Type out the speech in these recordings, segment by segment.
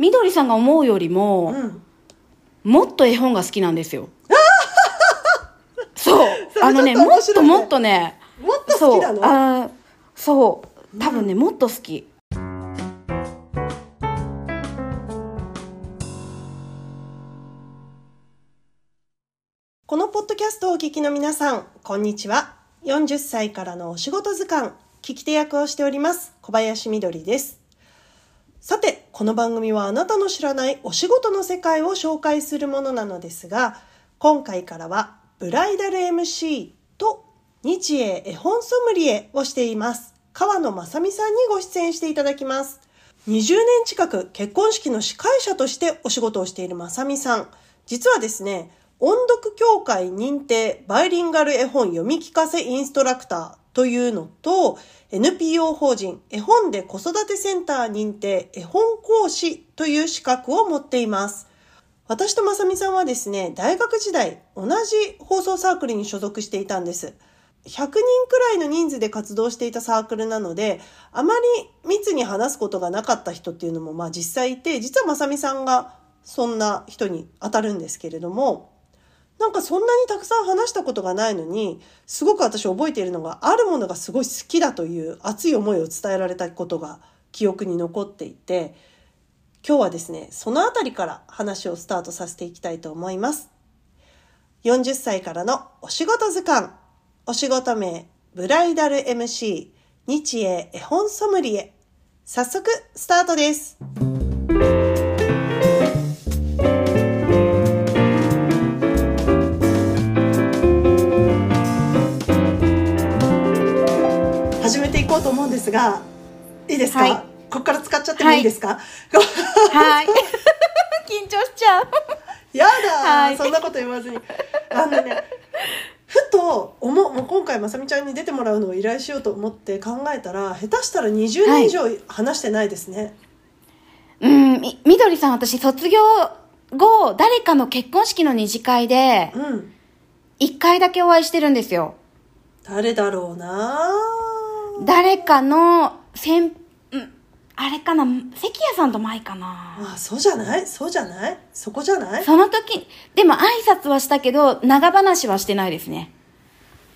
みどりさんが思うよりも、うん。もっと絵本が好きなんですよ。そう。あのねもっともっとねもっと好きなの？そう。あーそう。多分ね、もっと好き。このポッドキャストをお聞きの皆さん、こんにちは。40歳からのお仕事図鑑、聞き手役をしております、小林みどりです。さて、この番組はあなたの知らないお仕事の世界を紹介するものなのですが、今回からはブライダル MC と日英絵本ソムリエをしています。川野正美さんにご出演していただきます。20年近く結婚式の司会者としてお仕事をしている正美さん。実はですね、音読協会認定バイリンガル絵本読み聞かせインストラクターというのと、NPO 法人絵本で子育てセンター認定絵本講師という資格を持っています。私とまさみさんはですね、大学時代同じ放送サークルに所属していたんです。100人くらいの人数で活動していたサークルなので、あまり密に話すことがなかった人っていうのもまあ実際いて、実はまさみさんがそんな人に当たるんですけれども、なんかそんなにたくさん話したことがないのに、すごく私覚えているのが、あるものがすごい好きだという熱い思いを伝えられたことが記憶に残っていて、今日はですね、そのあたりから話をスタートさせていきたいと思います。40歳からのお仕事図鑑。お仕事名、ブライダル MC、日英絵本ソムリエ。早速、スタートです。うと思うんですが、いいですか、はい。ここから使っちゃってもいいですか、はい。緊張しちゃう。やだ、はい。そんなこと言わずに。あのね、ふと思う、もう今回まさみちゃんに出てもらうのを依頼しようと思って考えたら、下手したら20年以上話してないですね。うんみみどりさん私卒業後誰かの結婚式の二次会でうん。一回だけお会いしてるんですよ。誰だろうな誰かの先うんあれかな関谷さんと舞かな。あ、そうじゃない？そうじゃない？そこじゃない？その時でも挨拶はしたけど長話はしてないですね。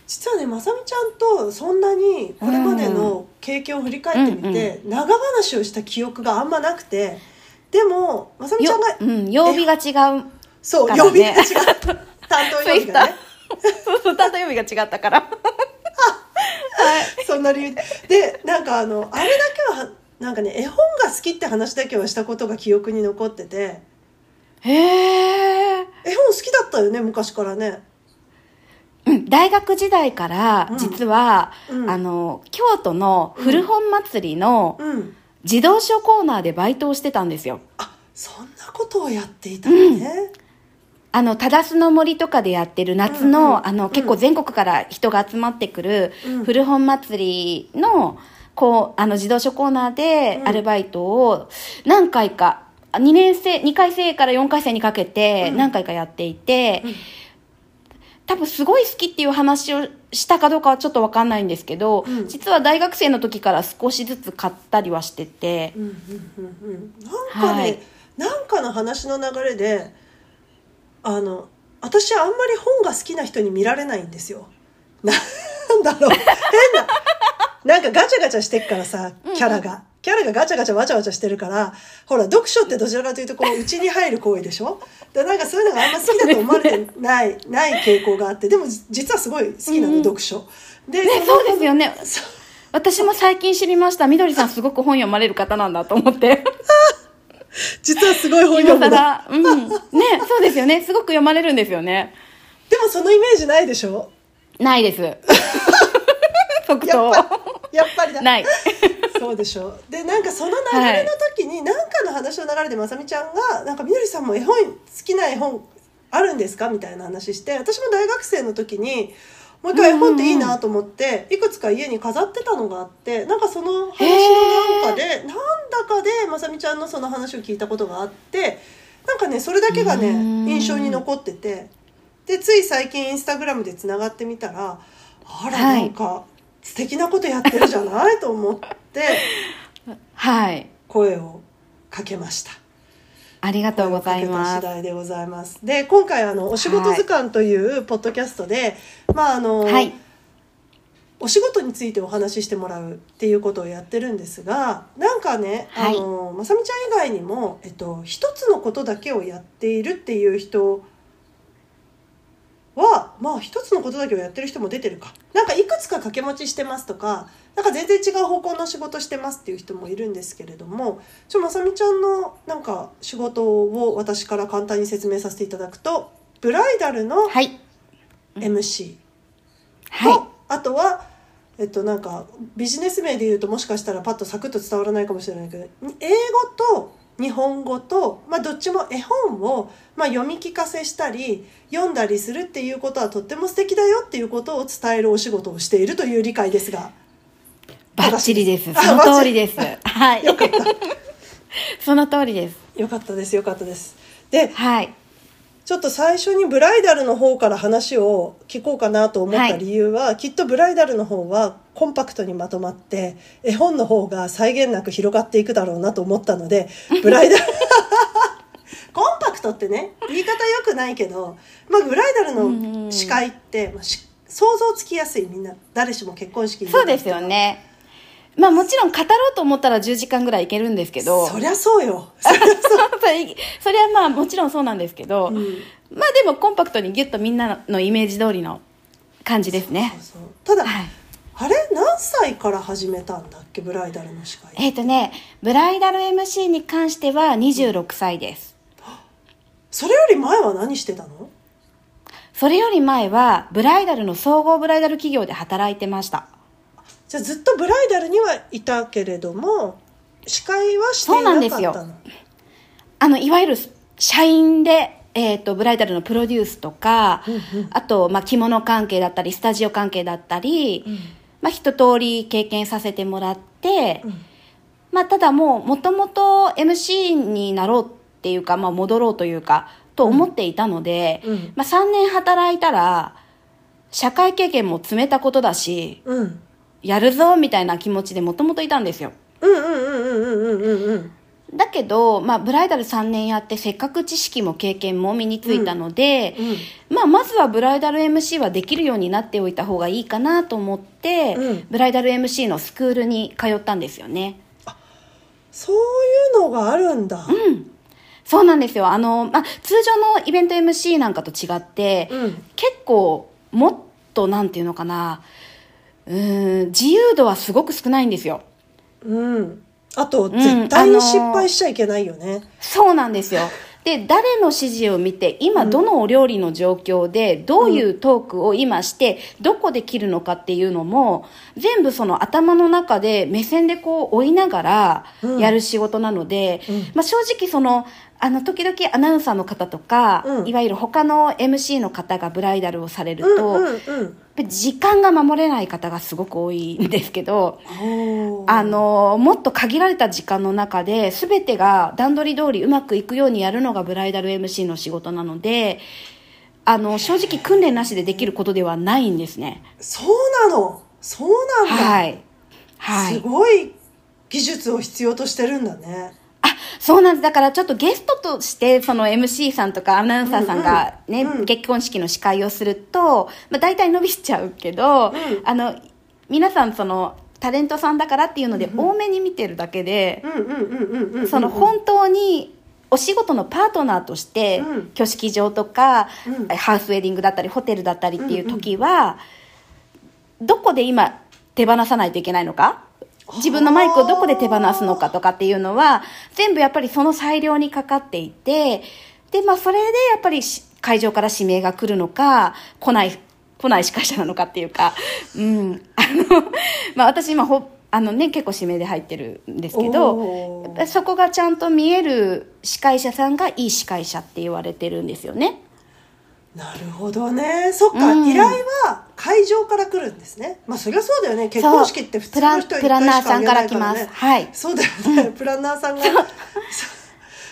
実はね、まさみちゃんとそんなにこれまでの経験を振り返ってみて、長話をした記憶があんまなくて、でも、まさみちゃんがよ、うん、曜日が違うそう、曜日が違った。担当曜日がね。担当曜日が違ったから そんな理由で。で、なんかあの、あれだけは、なんかね、絵本が好きって話だけはしたことが記憶に残ってて、へえ、絵本好きだったよね、昔からね。うん、大学時代からうん実は、うんあの京都の古本祭りのうん。児童書コーナーでバイトをしてたんですよあ、そんなことをやっていたのね。あの、忠須の森とかでやってる夏の、うんうん。あの、結構全国から人が集まってくるうん。古本祭りの、こう、あの、自動書コーナーでうん。アルバイトを何回か、2年生、2回生から4回生にかけてうん。何回かやっていて、うん。多分すごい好きっていう話をしたかどうかはちょっとわかんないんですけど、うん。実は大学生の時から少しずつ買ったりはしてて。う、んうんうんうん。なんかね、はい。なんかの話の流れで、あの、私はあんまり本が好きな人に見られないんですよ。なんだろう。変な。なんかガチャガチャしてっからさ、キャラが。キャラがガチャガチャわちゃわちゃしてるから、ほら、読書ってどちらかというと、こう、内に入る行為でしょ？でなんかそういうのがあんま好きだと思われてない、ない傾向があって、でもじ実はすごい好きなの、うん読書。で、ね、のそうですよね。私も最近知りました。みどりさんすごく本読まれる方なんだと思って。実はすごい本今読むの。更、うん。ね、そうですよね。すごく読まれるんですよね。でもそのイメージないでしょ？ないです。即答。やっぱりだ。ない。そうでしょでなんかその流れの時に何かの話の流れでまさみちゃんが「なんかみどりさんも絵本好きな絵本あるんですか?」みたいな話して私も大学生の時にもう一回絵本っていいなと思っていくつか家に飾ってたのがあってなんかその話のなんかでなんだかでまさみちゃんのその話を聞いたことがあってなんかねそれだけがねうん印象に残っててでつい最近インスタグラムでつながってみたらあらはいなんか素敵なことやってるじゃないと思って。はい。声をかけましたありがとうございます。次第でございます。で、今回あのお仕事図鑑というポッドキャストで、まああの、はい。お仕事についてお話ししてもらうっていうことをやってるんですがなんかね、はいあのまさみちゃん以外にも、えっと、一つのことだけをやっているっていう人はまあ一つのことだけをやってる人も出てるかなんかいくつか掛け持ちしてますとかなんか全然違う方向の仕事してますっていう人もいるんですけれどもちょまさみちゃんのなんか仕事を私から簡単に説明させていただくとブライダルのはい。MC。はい。とあとは、えっと、なんかビジネス名で言うともしかしたらパッとサクッと伝わらないかもしれないけど英語と日本語と、まあ、どっちも絵本を、まあ、読み聞かせしたり読んだりするっていうことはとっても素敵だよっていうことを伝えるお仕事をしているという理解ですがバッチリです。あその通りです。はい。よかった その通りです。よかったですよかったです。ではい。ちょっと最初にブライダルの方から話を聞こうかなと思った理由は、きっとブライダルの方はコンパクトにまとまって絵本の方が際限なく広がっていくだろうなと思ったので ブライダルコンパクトってね言い方よくないけど、まあ、ブライダルの司会って、まあ、し想像つきやすいみんな。誰しも結婚式にそうですよね。まあもちろん語ろうと思ったら10時間ぐらいいけるんですけど。そりゃそうよ、それそれはまあもちろんそうなんですけど、うんまあでもコンパクトにギュッとみんなのイメージ通りの感じですね。ただ、はい。あれ何歳から始めたんだっけ？ブライダルの司会えっ、とね、ブライダル MC に関しては26歳です。それより前は何してたの？それより前は、ブライダルの総合ブライダル企業で働いてました。じゃあずっとブライダルにはいたけれども司会はしていなかったの？そうなんですよ。あの、いわゆる社員で、えっ、と、ブライダルのプロデュースとか、あと、まあ、着物関係だったり、スタジオ関係だったり、まあ、一通り経験させてもらって、まあ、ただもう、もともと MC になろうっていうか、まあ、戻ろうというか、と思っていたので、うん。まあ、3年働いたら、社会経験も積めたことだし、うんやるぞみたいな気持ちでもともといたんですよ。うんうんうんうんうんうんうんだけど、まあ、ブライダル3年やってせっかく知識も経験も身についたので、うんうん、まあ、まずはブライダル MC はできるようになっておいた方がいいかなと思って、うん、ブライダル MC のスクールに通ったんですよね。あそういうのがあるんだ。うん。そうなんですよ。あの、まあ、通常のイベント MC なんかと違って、結構もっとなんていうのかなうーん、自由度はすごく少ないんですよ。うん。あとん絶対にあのー失敗しちゃいけないよね、そうなんですよ。で、誰の指示を見て、今どのお料理の状況で、どういうトークを今して、どこで切るのかっていうのも、全部その頭の中で目線でこう追いながらうん。やる仕事なので、うん。まあ正直その、あの、時々アナウンサーの方とか、うん。いわゆる他の MC の方がブライダルをされると、うんうんうん。時間が守れない方がすごく多いんですけど、あのもっと限られた時間の中で全てが段取り通りうまくいくようにやるのがブライダル MC の仕事なのであの正直訓練なしでできることではないんですね。そうなの？そうなんだ、はい。はい。すごい技術を必要としてるんだね。あそうなんです。だからちょっとゲストとしてその MC さんとかアナウンサーさんがね、うんうん。結婚式の司会をすると、まあ、大体伸びちゃうけど、ん。あの皆さんそのタレントさんだからっていうので多めに見てるだけで、その本当にお仕事のパートナーとして、うん。挙式場とか、うん。ハウスウェディングだったりホテルだったりっていう時は、どこで今手放さないといけないのか自分のマイクをどこで手放すのかとかっていうのは全部やっぱりその裁量にかかっていてでまあそれでやっぱりし会場から指名が来るのか来ない来ない司会者なのかっていうかうんあのまあ私今ほあのね結構指名で入ってるんですけどそこがちゃんと見える司会者さんがいい司会者って言われてるんですよね。なるほどね。そっか、うん。依頼は会場から来るんですね。まあそりゃそうだよね。結婚式って普通の人そうプランプランナーさんから来ます。ね。はい。そうだよね、プランナーさんが。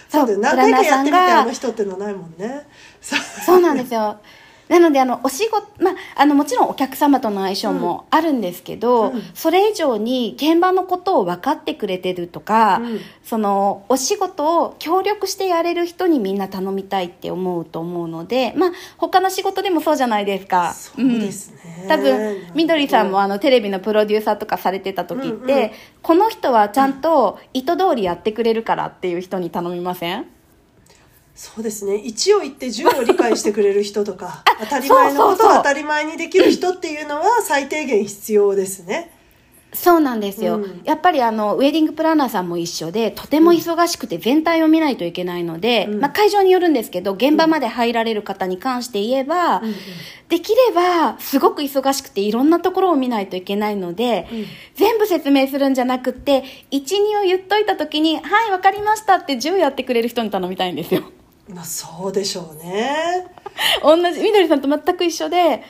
そう。だよ何回かやってみてあの人っていうのないもんね。そうなんですよ。なのであのお仕事、まあ、あのもちろんお客様との相性もあるんですけど、うん。それ以上に現場のことを分かってくれてるとか、うん。そのお仕事を協力してやれる人にみんな頼みたいって思うと思うので、まあ、他の仕事でもそうじゃないですか。そうですね。うん。多分みどりさんもあのテレビのプロデューサーとかされてた時って、うんうん。この人はちゃんと意図通りやってくれるからっていう人に頼みません？そうですね。1を言って10を理解してくれる人とか 当たり前のことを当たり前にできる人っていうのは最低限必要ですね。そうなんですよ、うん。やっぱりあのウェディングプランナーさんも一緒でとても忙しくて全体を見ないといけないので、うん。まあ、会場によるんですけど現場まで入られる方に関して言えば、うんうんできればすごく忙しくていろんなところを見ないといけないので、うん。全部説明するんじゃなくって12を言っといた時に「はい分かりました」って10やってくれる人に頼みたいんですよまあそうでしょうね。同じみどりさんと全く一緒で、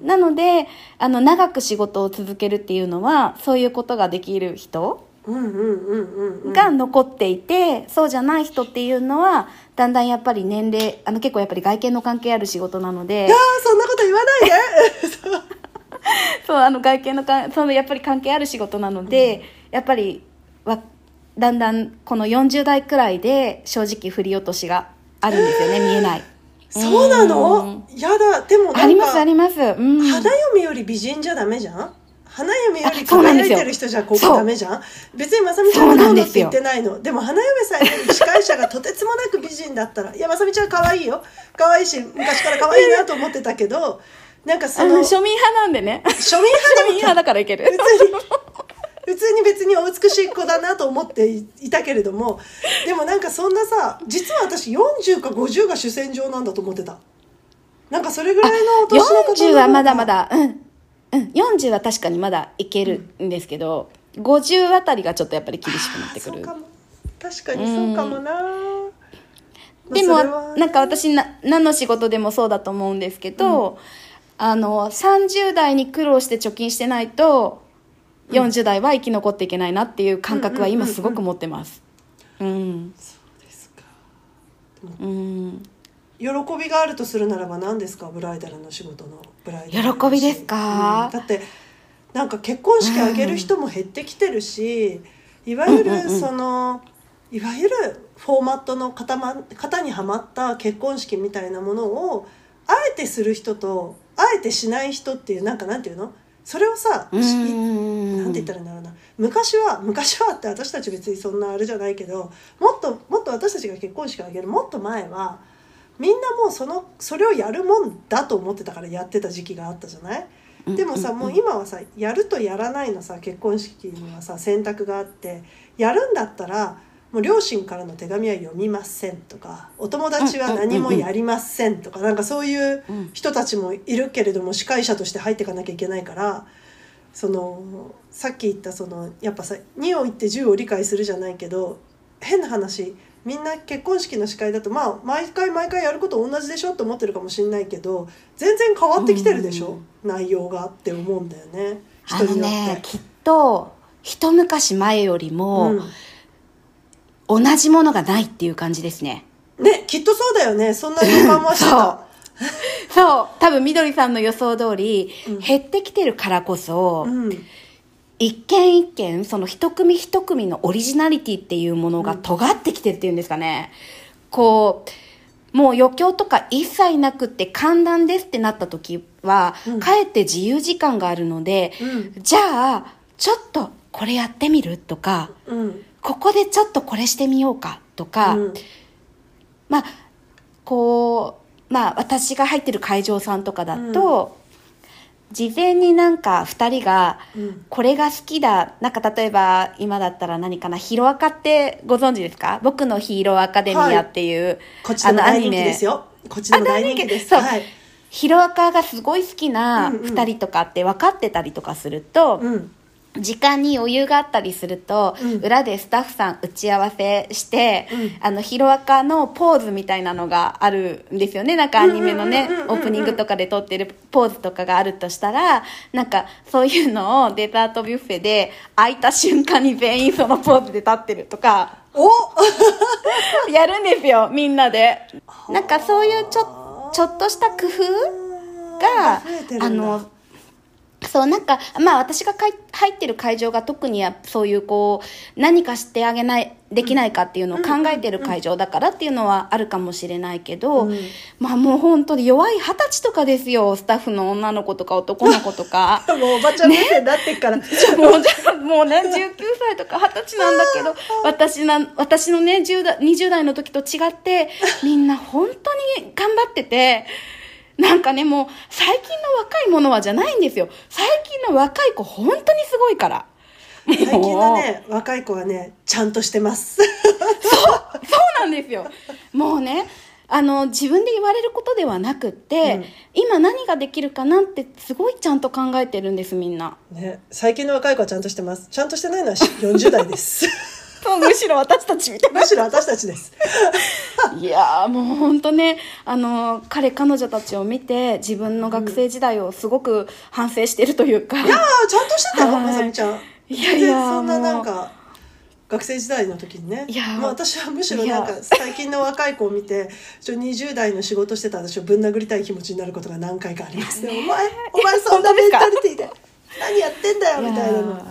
なのであの長く仕事を続けるっていうのはそういうことができる人うんうんうんうんうん。が残っていて、そうじゃない人っていうのはだんだんやっぱり年齢あの結構やっぱり外見の関係ある仕事なのでいやーそんなこと言わないで。そうあの外見のかそのやっぱり関係ある仕事なので、やっぱりわだんだんこの40代くらいで正直振り落としがあるんですよね見えない。そうなの？やだ。でもありますあります。うん。花嫁より美人じゃダメじゃん？花嫁より輝いてる人じゃここダメじゃん？別にまさみちゃんがどうのって言ってないの。でも花嫁さんより司会者がとてつもなく美人だったらいやまさみちゃん可愛いよ。可愛いし昔から可愛いなと思ってたけどなんかあその庶民派なんでね。民庶民派でも派だからいける。別に普通に別にお美しい子だなと思っていたけれどもでもなんかそんなさ実は私40か50が主戦場なんだと思ってた。なんかそれぐらいのお年の方の方40はまだまだうん、うん、40は確かにまだいけるんですけど、50あたりがちょっとやっぱり厳しくなってくる。確かにそうかもな、まあでもなんか私な何の仕事でもそうだと思うんですけど、あの30代に苦労して貯金してないと40代は生き残っていけないなっていう感覚は今すごく持ってます。うん。そうですか。うん。喜びがあるとするならば何ですか？ブライダルの仕事のブライダルの喜びですか？うん。だってなんか結婚式挙げる人も減ってきてるし、いわゆるうんうんうん。その、いわゆるフォーマットの型,、ま、型にはまった結婚式みたいなものをあえてする人とあえてしない人っていうなんかなんていうの？それをさ、うしんなんて言ったらいいんだろうな。昔は昔はって私たち別にそんなあれじゃないけどもっともっと私たちが結婚式を挙げるもっと前はみんなもうそのそれをやるもんだと思ってたからやってた時期があったじゃない？でもさもう今はさやるとやらないのさ結婚式にはさ選択があってやるんだったらもう両親からの手紙は読みませんとかお友達は何もやりませんとかなんかそういううん人たちもいるけれども司会者として入っていかなきゃいけないからそのさっき言ったそのやっぱさ2を言って10を理解するじゃないけど変な話みんな結婚式の司会だとまあ毎回毎回やること同じでしょって思ってるかもしれないけど全然変わってきてるでしょ、内容がって思うんだよね。あの人によって。ねきっと一昔前よりもうん同じものがないっていう感じですね、ねきっとそうだよね。そんな予感はしてた。そう。多分みどりさんの予想通り、うん。減ってきてるからこそ、うん。一件一件その一組一組のオリジナリティっていうものが尖ってきてるっていうんですかね、こうもう余興とか一切なくって観覧ですってなった時は、うん。かえって自由時間があるので、うん。じゃあちょっとこれやってみるとかうんここでちょっとこれしてみようかとか、うん。まあこうまあ私が入ってる会場さんとかだと、事前になんか2人がうん。これが好きだなんか例えば今だったら何かなヒロアカってご存知ですか？僕のヒーローアカデミアっていう、こっちでも大人気ですよ。こっちでも大人気です。そう。はい。ヒロアカがすごい好きなうんうん。2人とかって分かってたりとかすると、うん。時間に余裕があったりすると、うん。裏でスタッフさん打ち合わせして、うん。あのヒロアカのポーズみたいなのがあるんですよね。なんかアニメのねオープニングとかで撮ってるポーズとかがあるとしたらなんかそういうのをデザートビュッフェで開いた瞬間に全員そのポーズで立ってるとかお やるんですよみんなで。なんかそういうちょちょっとした工夫あー増えてるんだ。あのそうなんかまあ私がかい入ってる会場が特にやそういうこう何かしてあげないできないかっていうのを考えてる会場だからっていうのはあるかもしれないけど、うん。まあもう本当に弱い二十歳とかですよ。スタッフの女の子とか男の子とか。もうおばちゃん目線になってっから、もうじゃあもうね19歳とか20歳なんだけど 私な私のね10代20代の時と違ってみんな本当に頑張っててなんかねもう最近の若い者はじゃないんですよ。最近の若い子本当にすごいから。最近のね若い子はねちゃんとしてます。そうなんですよ。もうねあの自分で言われることではなくって、うん。今何ができるかなってすごいちゃんと考えてるんですみんな。ね最近の若い子はちゃんとしてます。ちゃんとしてないのは40代ですそ うむしろ私たちみたいな。むしろ私たちですいやーもう本当ねあの彼彼女たちを見て自分の学生時代をすごごく反省してるというか、いやーちゃんとしてたよはい。まさみちゃん。いやいやそんななんか学生時代の時にね。いやー。まあ、私はむしろなんか最近の若い子を見てちょ20代の仕事してた私をぶん殴りたい気持ちになることが何回かあります。ねお前お前そんなメンタリティで何やってんだよみたいなの。あ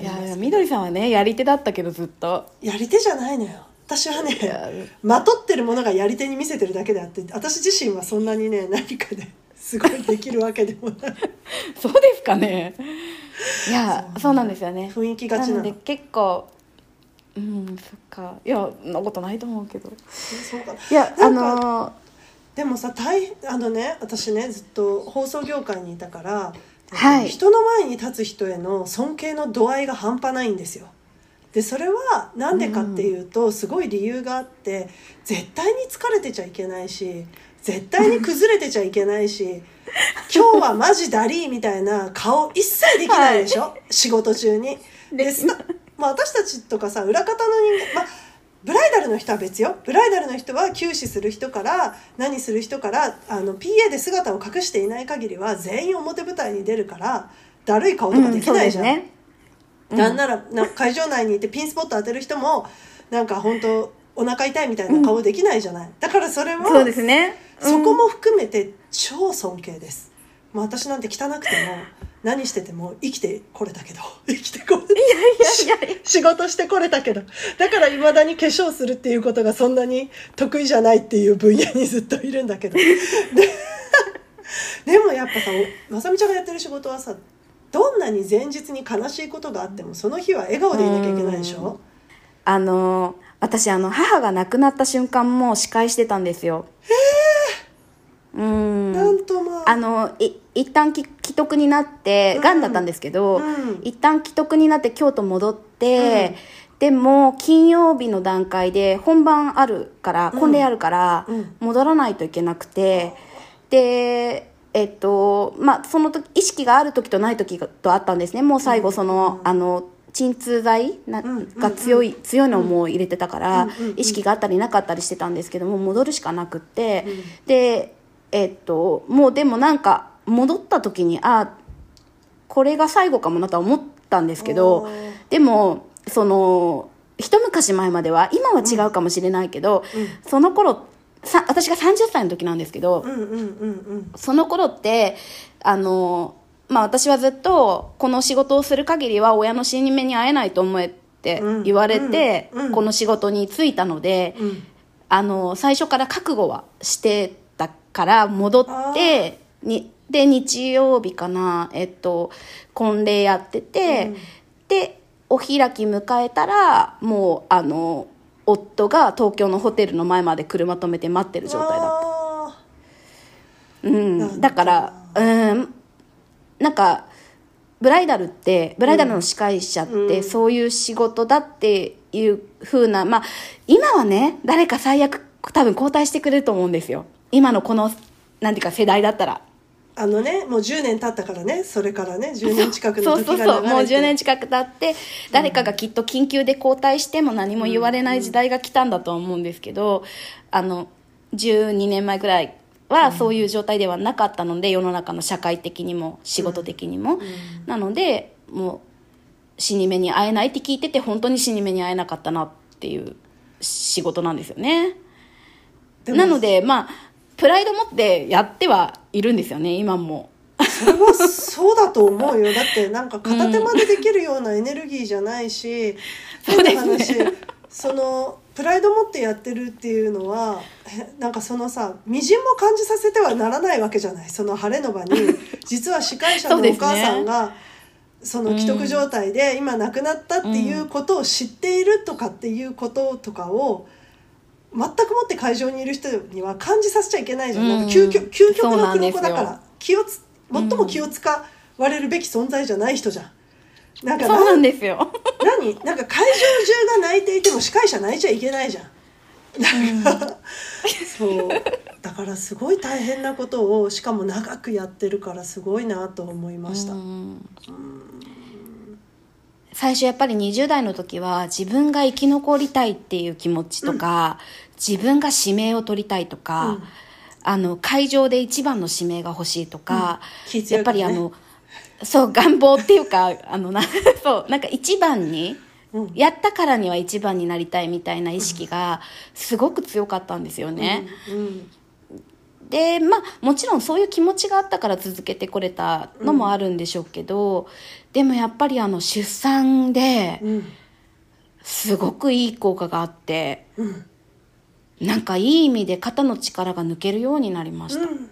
いやいやみどりさんはねやり手だったけどずっと。やり手じゃないのよ。私はやねまとってるものがやり手に見せてるだけであって私自身はそんなにね何かですごいできるわけでもない。そうですかね。いやそうなんですよね。雰囲気がちなの。ので結構うんそっか。いやそんなことないと思うけど。そうか。いやあのでもさ大変あのね私ねずっと放送業界にいたから、はい。人の前に立つ人への尊敬の度合いが半端ないんですよ。でそれは何でかっていうと、すごい理由があって絶対に疲れてちゃいけないし絶対に崩れてちゃいけないし 今日はマジダリーみたいな顔一切できないでしょ、仕事中に。でさまあ、私たちとかさ裏方の人間、まあ、ブライダルの人は別よ。ブライダルの人は休止する人から何する人からあの PA で姿を隠していない限りは全員表舞台に出るからだるい顔とかできないじゃん。うんそうですね。なんならな会場内にいてピンスポット当てる人もなんか本当お腹痛いみたいな顔できないじゃない、だからそれもそうですね。そこも含めて超尊敬です、まあ、私なんて汚くても何してても生きてこれたけど生きてこれいやいやいや。仕事してこれたけど。だからいまだに化粧するっていうことがそんなに得意じゃないっていう分野にずっといるんだけど。ででもやっぱさおまさみちゃんがやってる仕事はさどんなに前日に悲しいことがあってもその日は笑顔でいなきゃいけないでしょ？あの私あの母が亡くなった瞬間も司会してたんですようん。なんとまああのい一旦き既得になってうん。がんだったんですけど、うん。一旦既得になって京都戻って、でも金曜日の段階で本番あるからうん。婚礼あるからうん。戻らないといけなくて、でえっとまあその時意識がある時とない時がとあったんですね。もう最後その、うん。あの鎮痛剤な、うん。が強い、強いのをもう入れてたから、うん。うん。うん。意識があったりなかったりしてたんですけども戻るしかなくって、うん。でえっともうでもなんか戻った時にあこれが最後かもなとは思ったんですけどでもその一昔前までは今は違うかもしれないけど、うんその頃さ私が30歳の時なんですけど、うんうんうんうん。その頃ってあのまあ私はずっとこの仕事をする限りは親の死に目に会えないと思えって言われて、うん。うん。この仕事に就いたので、うん。あの最初から覚悟はしてたから戻ってにで日曜日かなえっと婚礼やってて、うん。でお開き迎えたらもうあの夫が東京のホテルの前まで車止めて待ってる状態だった。あうん、だからうん。なんかブライダルってブライダルの司会者っうん。てそういう仕事だっていう風な、まあ今はね誰か最悪多分交代してくれると思うんですよ今のこのなんていうか世代だったら。ーあのねもう10年経ったからね。それからね10年近くのそう時が流れて。そうそうもう10年近く経って誰かがきっと緊急で交代しても何も言われない時代が来たんだと思うんですけどあの12年前ぐらいはそういう状態ではなかったので世の中の社会的にも仕事的にも、なのでもう死に目に会えないって聞いてて本当に死に目に会えなかったなっていう仕事なんですよね。なのでまあプライド持ってやってはいいるんですよね今も。それはそうだと思うよ。だってなんか片手間でできるようなエネルギーじゃないし、変な話そのプライド持ってやってるっていうのはえなんかそのさみじんも感じさせてはならないわけじゃない。その晴れの場に。実は司会者のお母さんがその既得状態で今亡くなったっていうことを知っているとかっていうこととかを全くもって会場にいる人には感じさせちゃいけないじゃん,、なんか究極究極の黒子だから気をつ最も気を使われるべき存在じゃない人じゃん。なんかそうなんですよ。何？なんか会場中が泣いていても司会者泣いちゃいけないじゃん。なんか、そう。だからすごい大変なことをしかも長くやってるからすごいなと思いました。うん。最初やっぱり20代の時は自分が生き残りたいっていう気持ちとか、自分が指名を取りたいとか、うん。あの会場で一番の指名が欲しいとか、うん。気強やっぱりあのそう願望っていうか あのな そうなんか一番に、うん。やったからには一番になりたいみたいな意識がすごく強かったんですよね。うん。でまあもちろんそういう気持ちがあったから続けてこれたのもあるんでしょうけど、でもやっぱりあの出産でうん。すごくいい効果があってうんなんかいい意味で肩の力が抜けるようになりました。うん。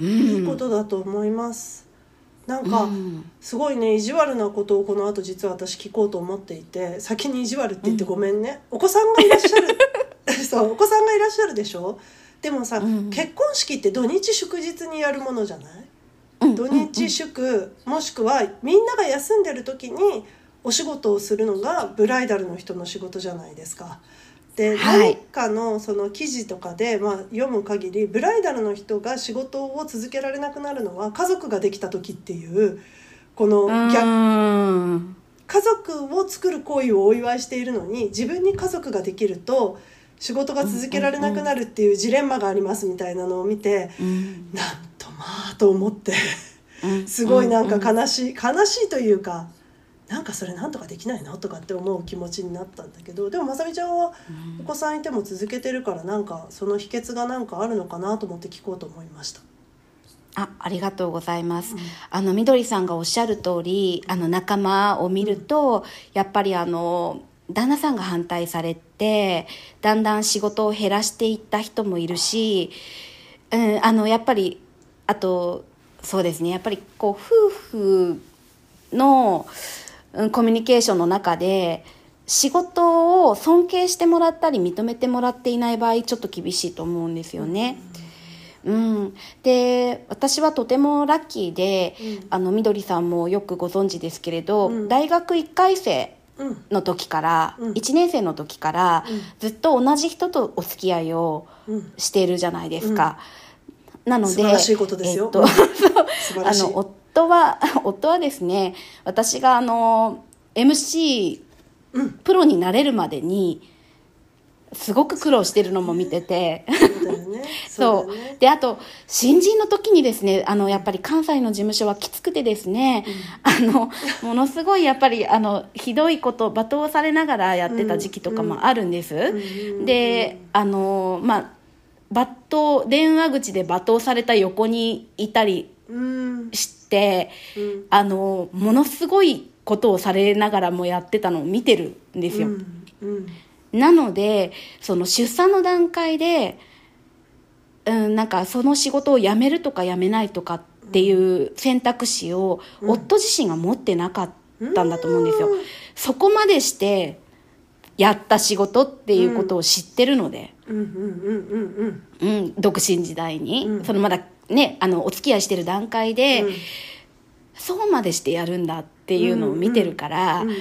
うん。いいことだと思います。なんか、うん。すごいね意地悪なことをこの後実は私聞こうと思っていて先に意地悪って言ってごめんね、お子さんがいらっしゃる。そうお子さんがいらっしゃるでしょ？でもさ、うん結婚式って土日祝日にやるものじゃない？うん。土日祝もしくはみんなが休んでる時にお仕事をするのがブライダルの人の仕事じゃないですか。で、はい。何かのその記事とかで、まあ、読む限りブライダルの人が仕事を続けられなくなるのは家族ができた時っていうこのう逆。家族を作る行為をお祝いしているのに自分に家族ができると仕事が続けられなくなるっていうジレンマがありますみたいなのを見て、うん。なんとまあと思って。うん。すごいなんかう悲しい、悲しいというかなんかそれなんとかできないのとかって思う気持ちになったんだけどでもまさみちゃんはお子さんいても続けてるからなんかその秘訣がなんかあるのかなと思って聞こうと思いました。あありがとうございます、あのみどりさんがおっしゃる通りあの仲間を見ると、やっぱりあの旦那さんが反対されてだんだん仕事を減らしていった人もいるし、うん、あのやっぱりあとそうですねやっぱりこう夫婦の、うん、コミュニケーションの中で仕事を尊敬してもらったり認めてもらっていない場合ちょっと厳しいと思うんですよね。うん、で私はとてもラッキーで、うん。あのみどりさんもよくご存知ですけれど、うん。大学1回生うん。の時から、うん。1年生の時から、うん。ずっと同じ人とお付き合いをうん。しているじゃないですか。なので素晴らしいことですよ。えっと夫は 夫はですね私があの MC うんプロになれるまでにすごく苦労してるのも見てて。そう であと新人の時にですねあのやっぱり関西の事務所はきつくてですね、あのものすごいやっぱりあのひどいこと罵倒されながらやってた時期とかもあるんです、うん。であのまあ罵倒電話口で罵倒された横にいたりうんしてうんあのものすごいことをされながらもやってたのを見てるんですよ、なのでその出産の段階で、うん、なんかその仕事を辞めるとか辞めないとかっていう選択肢を夫自身が持ってなかったんだと思うんですよ。うん。そこまでしてやった仕事っていうことを知ってるので、独身時代に、うん。そのまだねあのお付き合いしてる段階で、うん。そうまでしてやるんだっていうのを見てるから、うんうん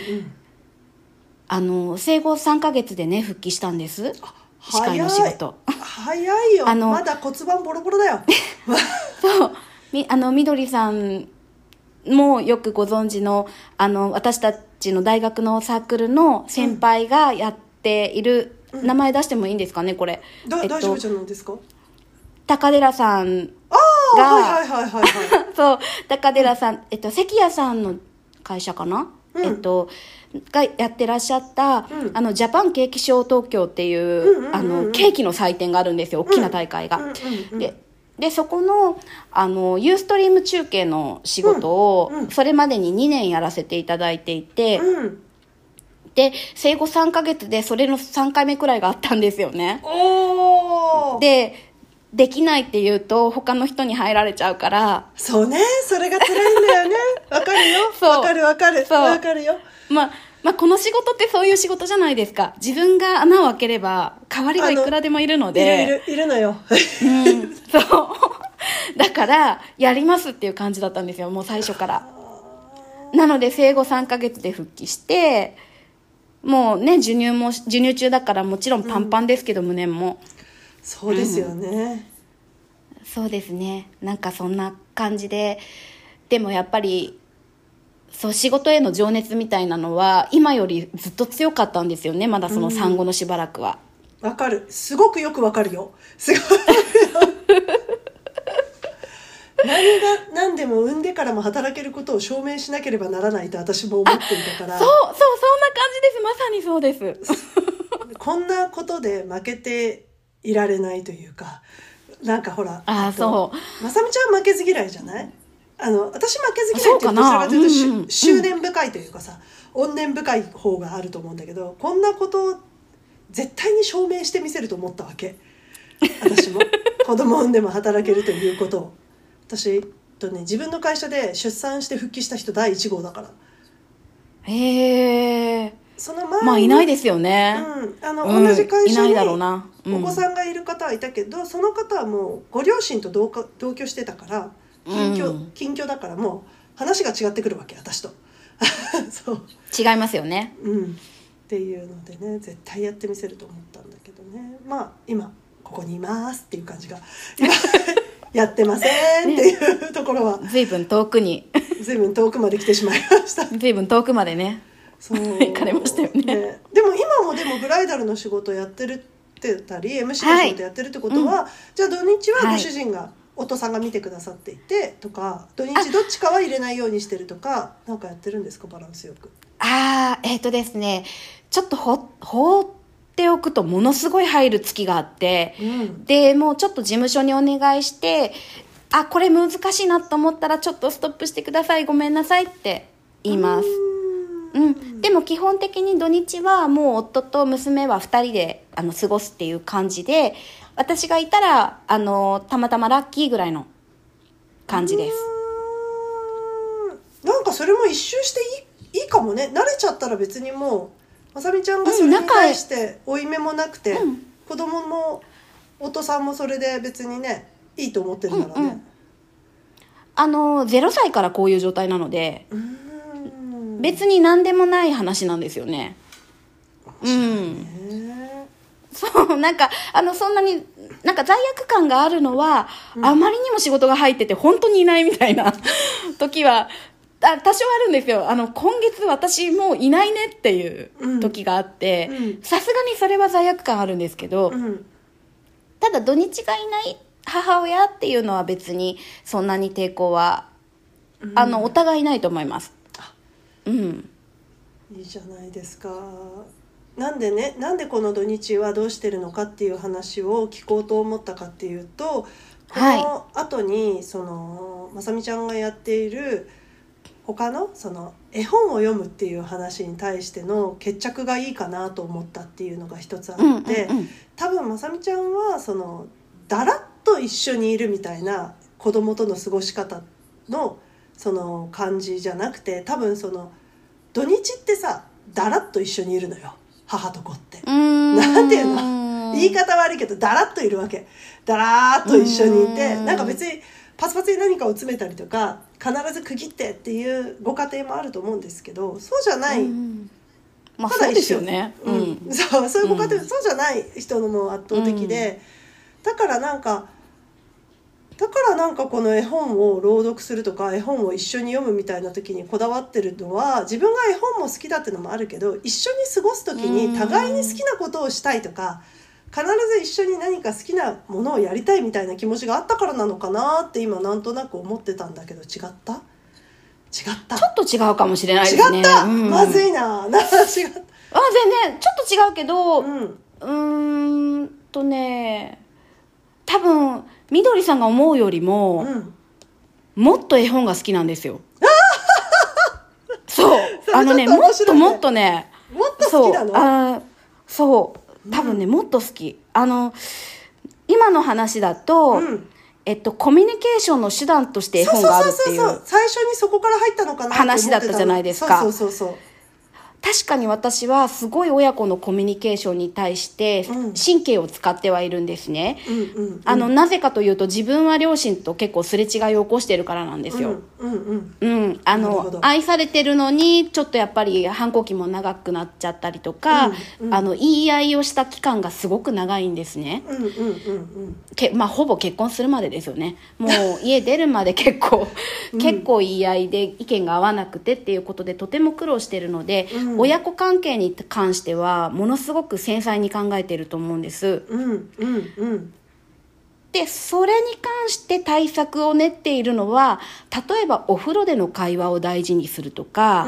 あの生後3ヶ月でね復帰したんです。司会の仕事。早い。よ。あのまだ骨盤ボロボロだよ。そう。みあのみどりさんもよくご存知のあの私たちの大学のサークルの先輩がやっている、名前出してもいいんですかねこれ、だえっと大丈夫じゃないですか？高寺さんがはいはいはいはいはい。そう高寺さん、えっと、関谷さんの会社かな、うん。えっとがやってらっしゃった、うん。あのジャパンケーキショー東京っていう,、うんうんうんうん。あのケーキの祭典があるんですよ大きな大会が、うんででそこのあのユーストリーム中継の仕事をそれまでに2年やらせていただいていて、うん。で生後3ヶ月でそれの3回目くらいがあったんですよね。おー。でできないって言うと他の人に入られちゃうから。そうね。それが辛いんだよね。わかるよ。わかるわかる。わかるよ。まあまあ、この仕事ってそういう仕事じゃないですか。自分が穴を開ければ代わりはいくらでもいるのいでるいるいるのよ。うん、そう。だからやりますっていう感じだったんですよ。もう最初から。なので生後3ヶ月で復帰してもうね授乳も授乳中だからもちろんパンパンですけど、胸もそうですよね、そうですね。なんかそんな感じで。でもやっぱりそう仕事への情熱みたいなのは今よりずっと強かったんですよね。まだその産後のしばらくは、わかる。すごくよくわかるよ。すごい。何が何でも産んでからも働けることを証明しなければならないと私も思っていたから。そうそうそんな感じです。まさにそうです。こんなことで負けていられないというかなんかほらあーとそう。まさみちゃんは負けず嫌いじゃない？あの私負けず嫌いっていうとどちらかというと、うんうん執念深いというかさ怨念深い方があると思うんだけどこんなことを絶対に証明してみせると思ったわけ。私も。子供を産んでも働けるということを。私とね自分の会社で出産して復帰した人第1号だから。へえその前にまあいないですよね、うん、あの、うん同じ会社にいないだろうな、うん。お子さんがいる方はいたけど、その方はもうご両親と同か同居してたから近居,、うん。近居だからもう話が違ってくるわけ私と。そう。違いますよね。うん。っていうのでね絶対やってみせると思ったんだけどね。まあ今ここにいますっていう感じが今 やってませんっていうところは。随分遠くに。随分遠くまで来てしまいました。随分遠くまでねそう。行かれましたよね。でも今もでもブライダルの仕事やってるってたり MC の仕事やってるってことは、じゃあ土日はご主人が、夫さんが見てくださっていてとか土日どっちかは入れないようにしてるとかなんかやってるんですかバランスよく？ああえっ、とですねちょっとほ放っておくとものすごい入る月があってうん。でもうちょっと事務所にお願いしてあこれ難しいなと思ったらちょっとストップしてくださいごめんなさいって言いますうん、でも基本的に土日はもう夫と娘は2人であの過ごすっていう感じで私がいたらあのたまたまラッキーぐらいの感じです。うん。なんかそれも一周していいいいかもね。慣れちゃったら別にもうまさみちゃんがそれに対して負い目もなくて、うん。子供も夫さんもそれで別にねいいと思ってるならうんうね。あの0歳からこういう状態なのでうん別に何でもない話なんですよね。うん。ねそうなんかあのそんなになんか罪悪感があるのは、あまりにも仕事が入ってて本当にいないみたいな 時はあ多少あるんですよ。あの今月私もういないねっていう時があってうん。さすがにそれは罪悪感あるんですけど、うん。ただ土日がいない母親っていうのは別にそんなに抵抗は、あのお互いないと思いますうん。いいじゃないですか。なんでねなんでこの土日はどうしてるのかっていう話を聞こうと思ったかっていうとこはい。の後にそのまさみちゃんがやっている他のその絵本を読むっていう話に対しての決着がいいかなと思ったっていうのが一つあって、うんうんうん。多分まさみちゃんはそのだらっと一緒にいるみたいな子供との過ごし方のその感じじゃなくて多分その土日ってさだらっと一緒にいるのよ。母と子って。ん。なんていうの？言い方悪いけどだらっといるわけ。だらーっと一緒にいてうん。なんか別にパツパツに何かを詰めたりとか必ず区切ってっていうご家庭もあると思うんですけどそうじゃない、うんまあただ一緒。そうですよね。ううん。ん、そうそういうご家庭、うん。そうじゃない人のも圧倒的で、だからなんかだからなんかこの絵本を朗読するとか絵本を一緒に読むみたいな時にこだわってるのは自分が絵本も好きだってのもあるけど一緒に過ごす時に互いに好きなことをしたいとか必ず一緒に何か好きなものをやりたいみたいな気持ちがあったからなのかなって今なんとなく思ってたんだけど違った？違った？ちょっと違うかもしれない違ですねった、うん。まずいな。な違ったあ全然ちょっと違うけど、ううんーんとね多分みどりさんが思うよりも、うんもっと絵本が好きなんですよ。そう。あのねもっともっとねもっと好きなの？そう。あーそう。多分ね、もっと好き。あの今の話だと、うん。えっと、コミュニケーションの手段として絵本があるっていうそうそうそうそう最初にそこから入ったのかな話だったじゃないですか。そうそうそうそう確かに私はすごい親子のコミュニケーションに対してうん。神経を使ってはいるんですね、うんうんあのなぜかというと自分は両親と結構すれ違いを起こしてるからなんですよ、うんうんうん。うん、あの愛されてるのにちょっとやっぱり反抗期も長くなっちゃったりとか、うんうん。あの言い合いをした期間がすごく長いんですね。うんうんうんうん。け、まあ、ほぼ結婚するまでですよね。もう家出るまで結構、結構言い合いで意見が合わなくてっていうことでとても苦労してるので、うん親子関係に関してはものすごく繊細に考えてると思うんです。うんうんうん。でそれに関して対策を練っているのは例えばお風呂での会話を大事にするとか、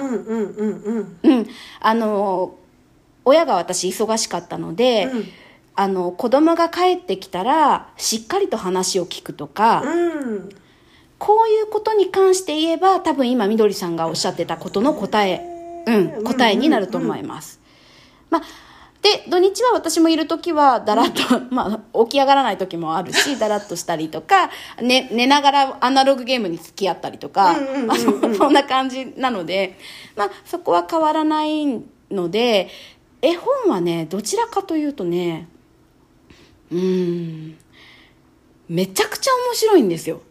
親が私忙しかったので、うん。あの子供が帰ってきたらしっかりと話を聞くとか、うん。こういうことに関して言えば多分今みどりさんがおっしゃってたことの答え、うん、答えになると思います。まあで土日は私もいる時はだらっと、まあ、起き上がらない時もあるし だらっとしたりとか、ね、寝ながらアナログゲームに付き合ったりとか、うんうんうんうんあのそんな感じなので、まあ、そこは変わらないので絵本はねどちらかというとねうーんめちゃくちゃ面白いんですよ。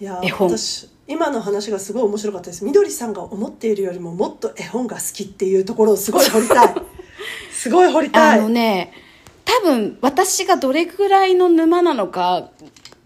いや絵本私今の話がすごい面白かったです。みどりさんが思っているよりももっと絵本が好きっていうところをすごい掘りたい。すごい掘りたあいのね多分私がどれぐらいの沼なのか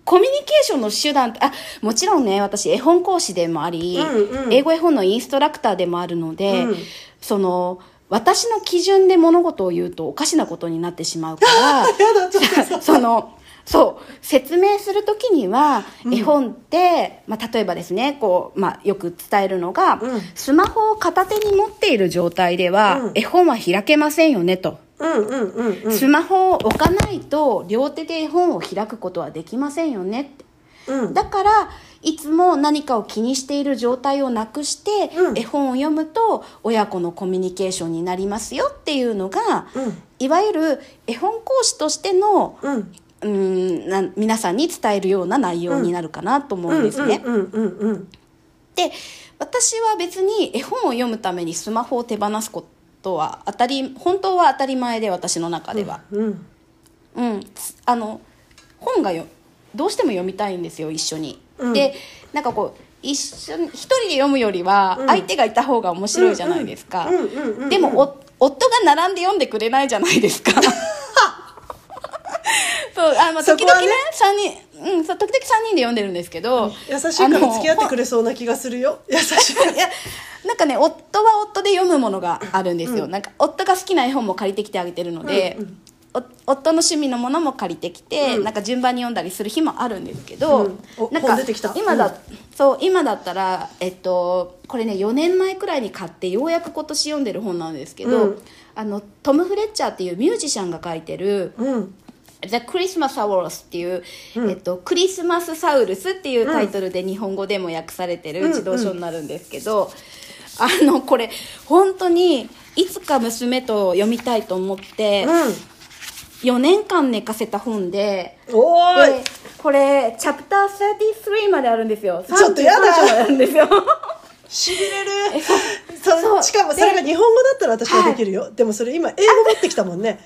コミュニケーションの手段あもちろんね私絵本講師でもあり、うんうん。英語絵本のインストラクターでもあるので、うん。その私の基準で物事を言うとおかしなことになってしまうから やだちょっと。さ そのそう。説明する時には絵本って、まあ、例えばですねこう、まあ、よく伝えるのが、うん。スマホを片手に持っている状態では、うん。絵本は開けませんよねと。うんうんうんうん。スマホを置かないと両手で絵本を開くことはできませんよねって。うん。だからいつも何かを気にしている状態をなくして、うん。絵本を読むと親子のコミュニケーションになりますよっていうのが、うん。いわゆる絵本講師としてのうんな皆さんに伝えるような内容になるかなと思うんですね。うんうんうんうんで私は別に絵本を読むためにスマホを手放すことは当たり本当は当たり前で私の中では。うんうん、あの本がよどうしても読みたいんですよ一緒に、うん。でなんかこう一緒に一人で読むよりはうん。相手がいた方が面白いじゃないですか、うんうんうんうんうん。でもお夫が並んで読んでくれないじゃないですか そうあ、まあ、そこはね。時々ね三人うんそう時々3人で読んでるんですけど優しいから付き合ってくれれそうな気がするよ。優しいいやなんかね夫は夫で読むものがあるんですよ、なんか夫が好きな絵本も借りてきてあげてるので、うんうん。お夫の趣味のものも借りてきて、うん。なんか順番に読んだりする日もあるんですけど、うん。おなんか本出てきた。今だ、うん。そう今だったらえっとこれね4年前くらいに買ってようやく今年読んでる本なんですけど、うんあのトム・フレッチャーっていうミュージシャンが書いてるうん「The Christmas Hours」っていう、えっと、クリスマスサウルスっていうタイトルで日本語でも訳されてる児童書になるんですけど、あのこれ本当にいつか娘と読みたいと思って、4年間寝かせた本でおでこれチャプター33まであるんですよ。ちょっとやだ。33章まであるんですよしびれる。そしかもそれが日本語だったら私はできるよ、でもそれ今英語持ってきたもんね。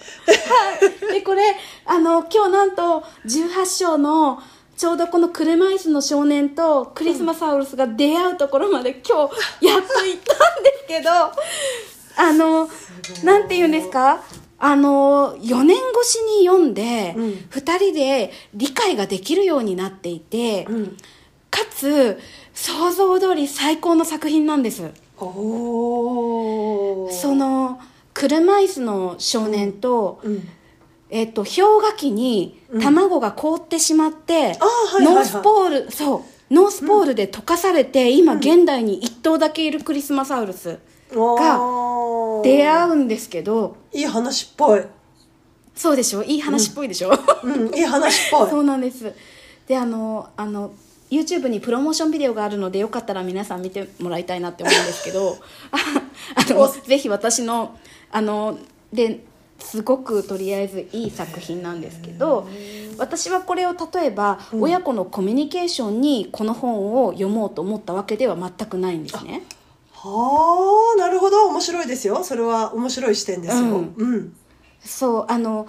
でこれあの今日なんと18章のちょうどこの車椅子の少年とクリスマサウルスが出会うところまで今日やっと行ったんですけど あのなんて言うんですか？あの4年越しに読んで、うん。2人で理解ができるようになっていて、うん。かつ想像通り最高の作品なんです。おおその車椅子の少年と、うん。えっと氷河期に卵が凍ってしまって、あーはいはいはい。ノースポールそうノースポールで溶かされて、今現代に1頭だけいるクリスマサウルスが出会うんですけど。いい話っぽい。そうでしょ？いい話っぽいでしょ、うん。いい話っぽい。そうなんです。であのあの YouTube にプロモーションビデオがあるのでよかったら皆さん見てもらいたいなって思うんですけど あのぜひ私のあのですごくとりあえずいい作品なんですけど私はこれを例えば、うん、親子のコミュニケーションにこの本を読もうと思ったわけでは全くないんですね。はあなるほど。面白いですよ。それは面白い視点ですよ。うん、うん、そうあの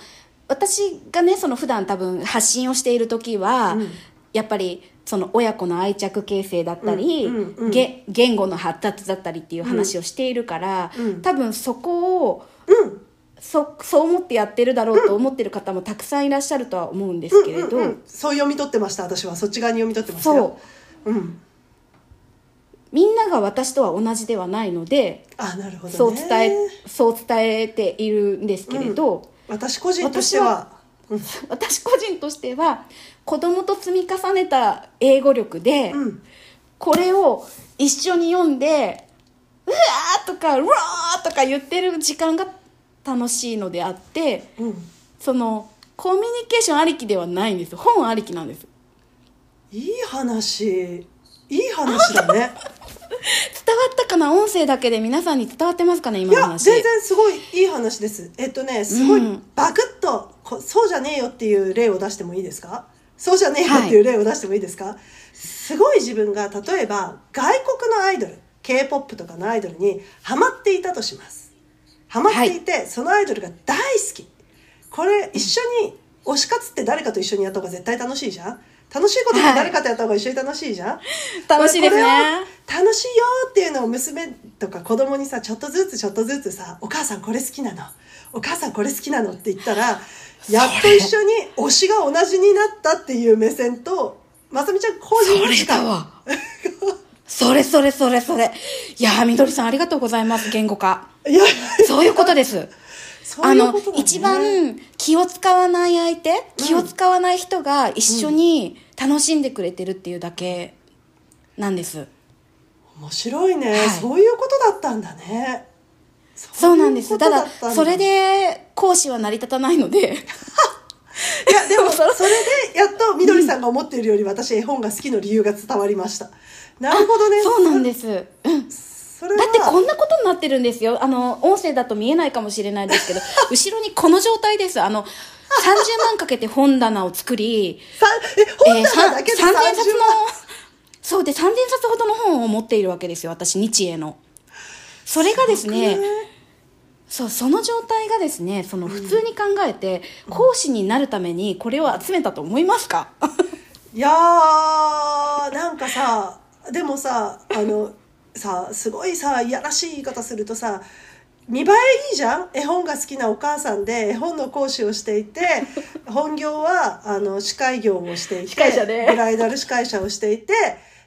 私がねその普段多分発信をしている時は、うん、やっぱりその親子の愛着形成だったり、うんうんうん、言語の発達だったりっていう話をしているから、うん、多分そこを、うん、そそう思ってやってるだろうと思ってる方もたくさんいらっしゃるとは思うんですけれど、うんうんうん、そう読み取ってました私はそっち側に読み取ってました。そう、うん、みんなが私とは同じではないのであなるほど、ね、そう伝えそう伝えているんですけれど、私個人としては私個人としては子供と積み重ねた英語力で、うん、これを一緒に読んでうわーとかうわーとか言ってる時間が楽しいのであって、うん、そのコミュニケーションありきではないんです。本ありきなんです。いい話。いい話だね。伝わったかな？音声だけで皆さんに伝わってますかね？今の話。いや全然すごいいい話です。えっとねすごいバクッと、うん、そうじゃねえよっていう例を出してもいいですか？そうじゃねえよっていう例を出してもいいですか、はい、すごい自分が例えば外国のアイドル k p o p とかのアイドルにハマっていたとします。ハマっていて、はい、そのアイドルが大好き。これ一緒に推し活って誰かと一緒にやった方が絶対楽しいじゃん楽しいことって誰かとやった方が一緒に楽しいじゃん、はい、楽しいですね。楽しいよっていうのを娘とか子供にさちょっとずつちょっとずつさ「お母さんこれ好きなの。お母さんこれ好きなの」って言ったらやっと一緒に推しが同じになったっていう目線とまさみちゃん個人それだわ。それそれそれそれ。いやみどりさんありがとうございます言語化。いや。そういうことですあの、一番気を使わない相手、気を使わない人が一緒に楽しんでくれてるっていうだけなんです。面白いね、はい、そういうことだったんだね。そうなんです。ただ、それで講師は成り立たないので。いや、でも、それで、やっと、みどりさんが思っているより、私、絵本が好きの理由が伝わりました。なるほどね。そうなんです。うん。だってこんなことになってるんですよ。あの音声だと見えないかもしれないですけど。後ろにこの状態です。あの30万かけて本棚を作りえ本棚だけで3000冊のそうで3000冊ほどの本を持っているわけですよ。私日英の。それがですねそうその状態がですねその普通に考えて、うん、講師になるためにこれを集めたと思いますか？いやーなんかさでもさあのさすごいさいやらしい言い方するとさ見栄えいいじゃん絵本が好きなお母さんで絵本の講師をしていて 本業はあの司会業をしていて、ね、ブライダル司会者をしていて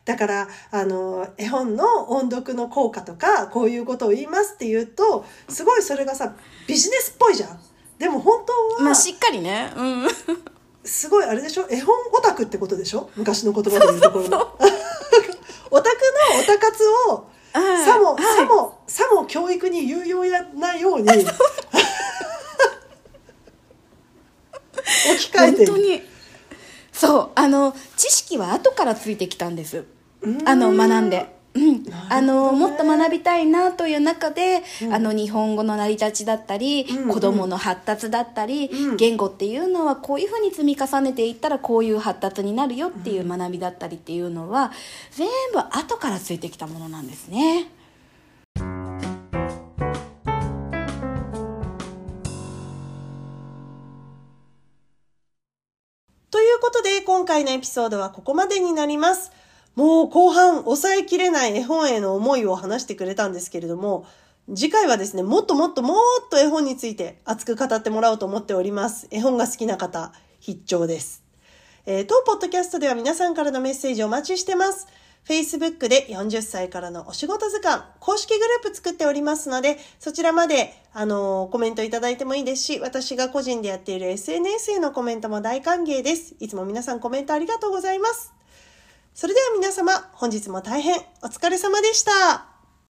だからあの絵本の音読の効果とかこういうことを言いますって言うとすごいそれがさビジネスっぽいじゃん。でも本当は、まあ、しっかりね、うん、すごいあれでしょ？絵本オタクってことでしょ？昔の言葉で言うところの。オタクのオタ活をさも、さもさも教育に有用なように。置き換えて本当に。そう。あの知識は後からついてきたんです。あの学んで。うん、あのもっと学びたいなという中で、うん、あの日本語の成り立ちだったり、うんうん、子どもの発達だったり、うん、言語っていうのはこういうふうに積み重ねていったらこういう発達になるよっていう学びだったりっていうのは全部後からついてきたものなんですね。ということで今回のエピソードはここまでになります。もう後半抑えきれない絵本への思いを話してくれたんですけれども、次回はですね、もっともっともっと絵本について熱く語ってもらおうと思っております。絵本が好きな方、必聴です。えー、当ポッドキャストでは皆さんからのメッセージお待ちしてます。Facebook で40歳からのお仕事図鑑公式グループ作っておりますので、そちらまで、あのー、コメントいただいてもいいですし、私が個人でやっている SNS へのコメントも大歓迎です。いつも皆さんコメントありがとうございます。それでは皆様、本日も大変お疲れ様でした。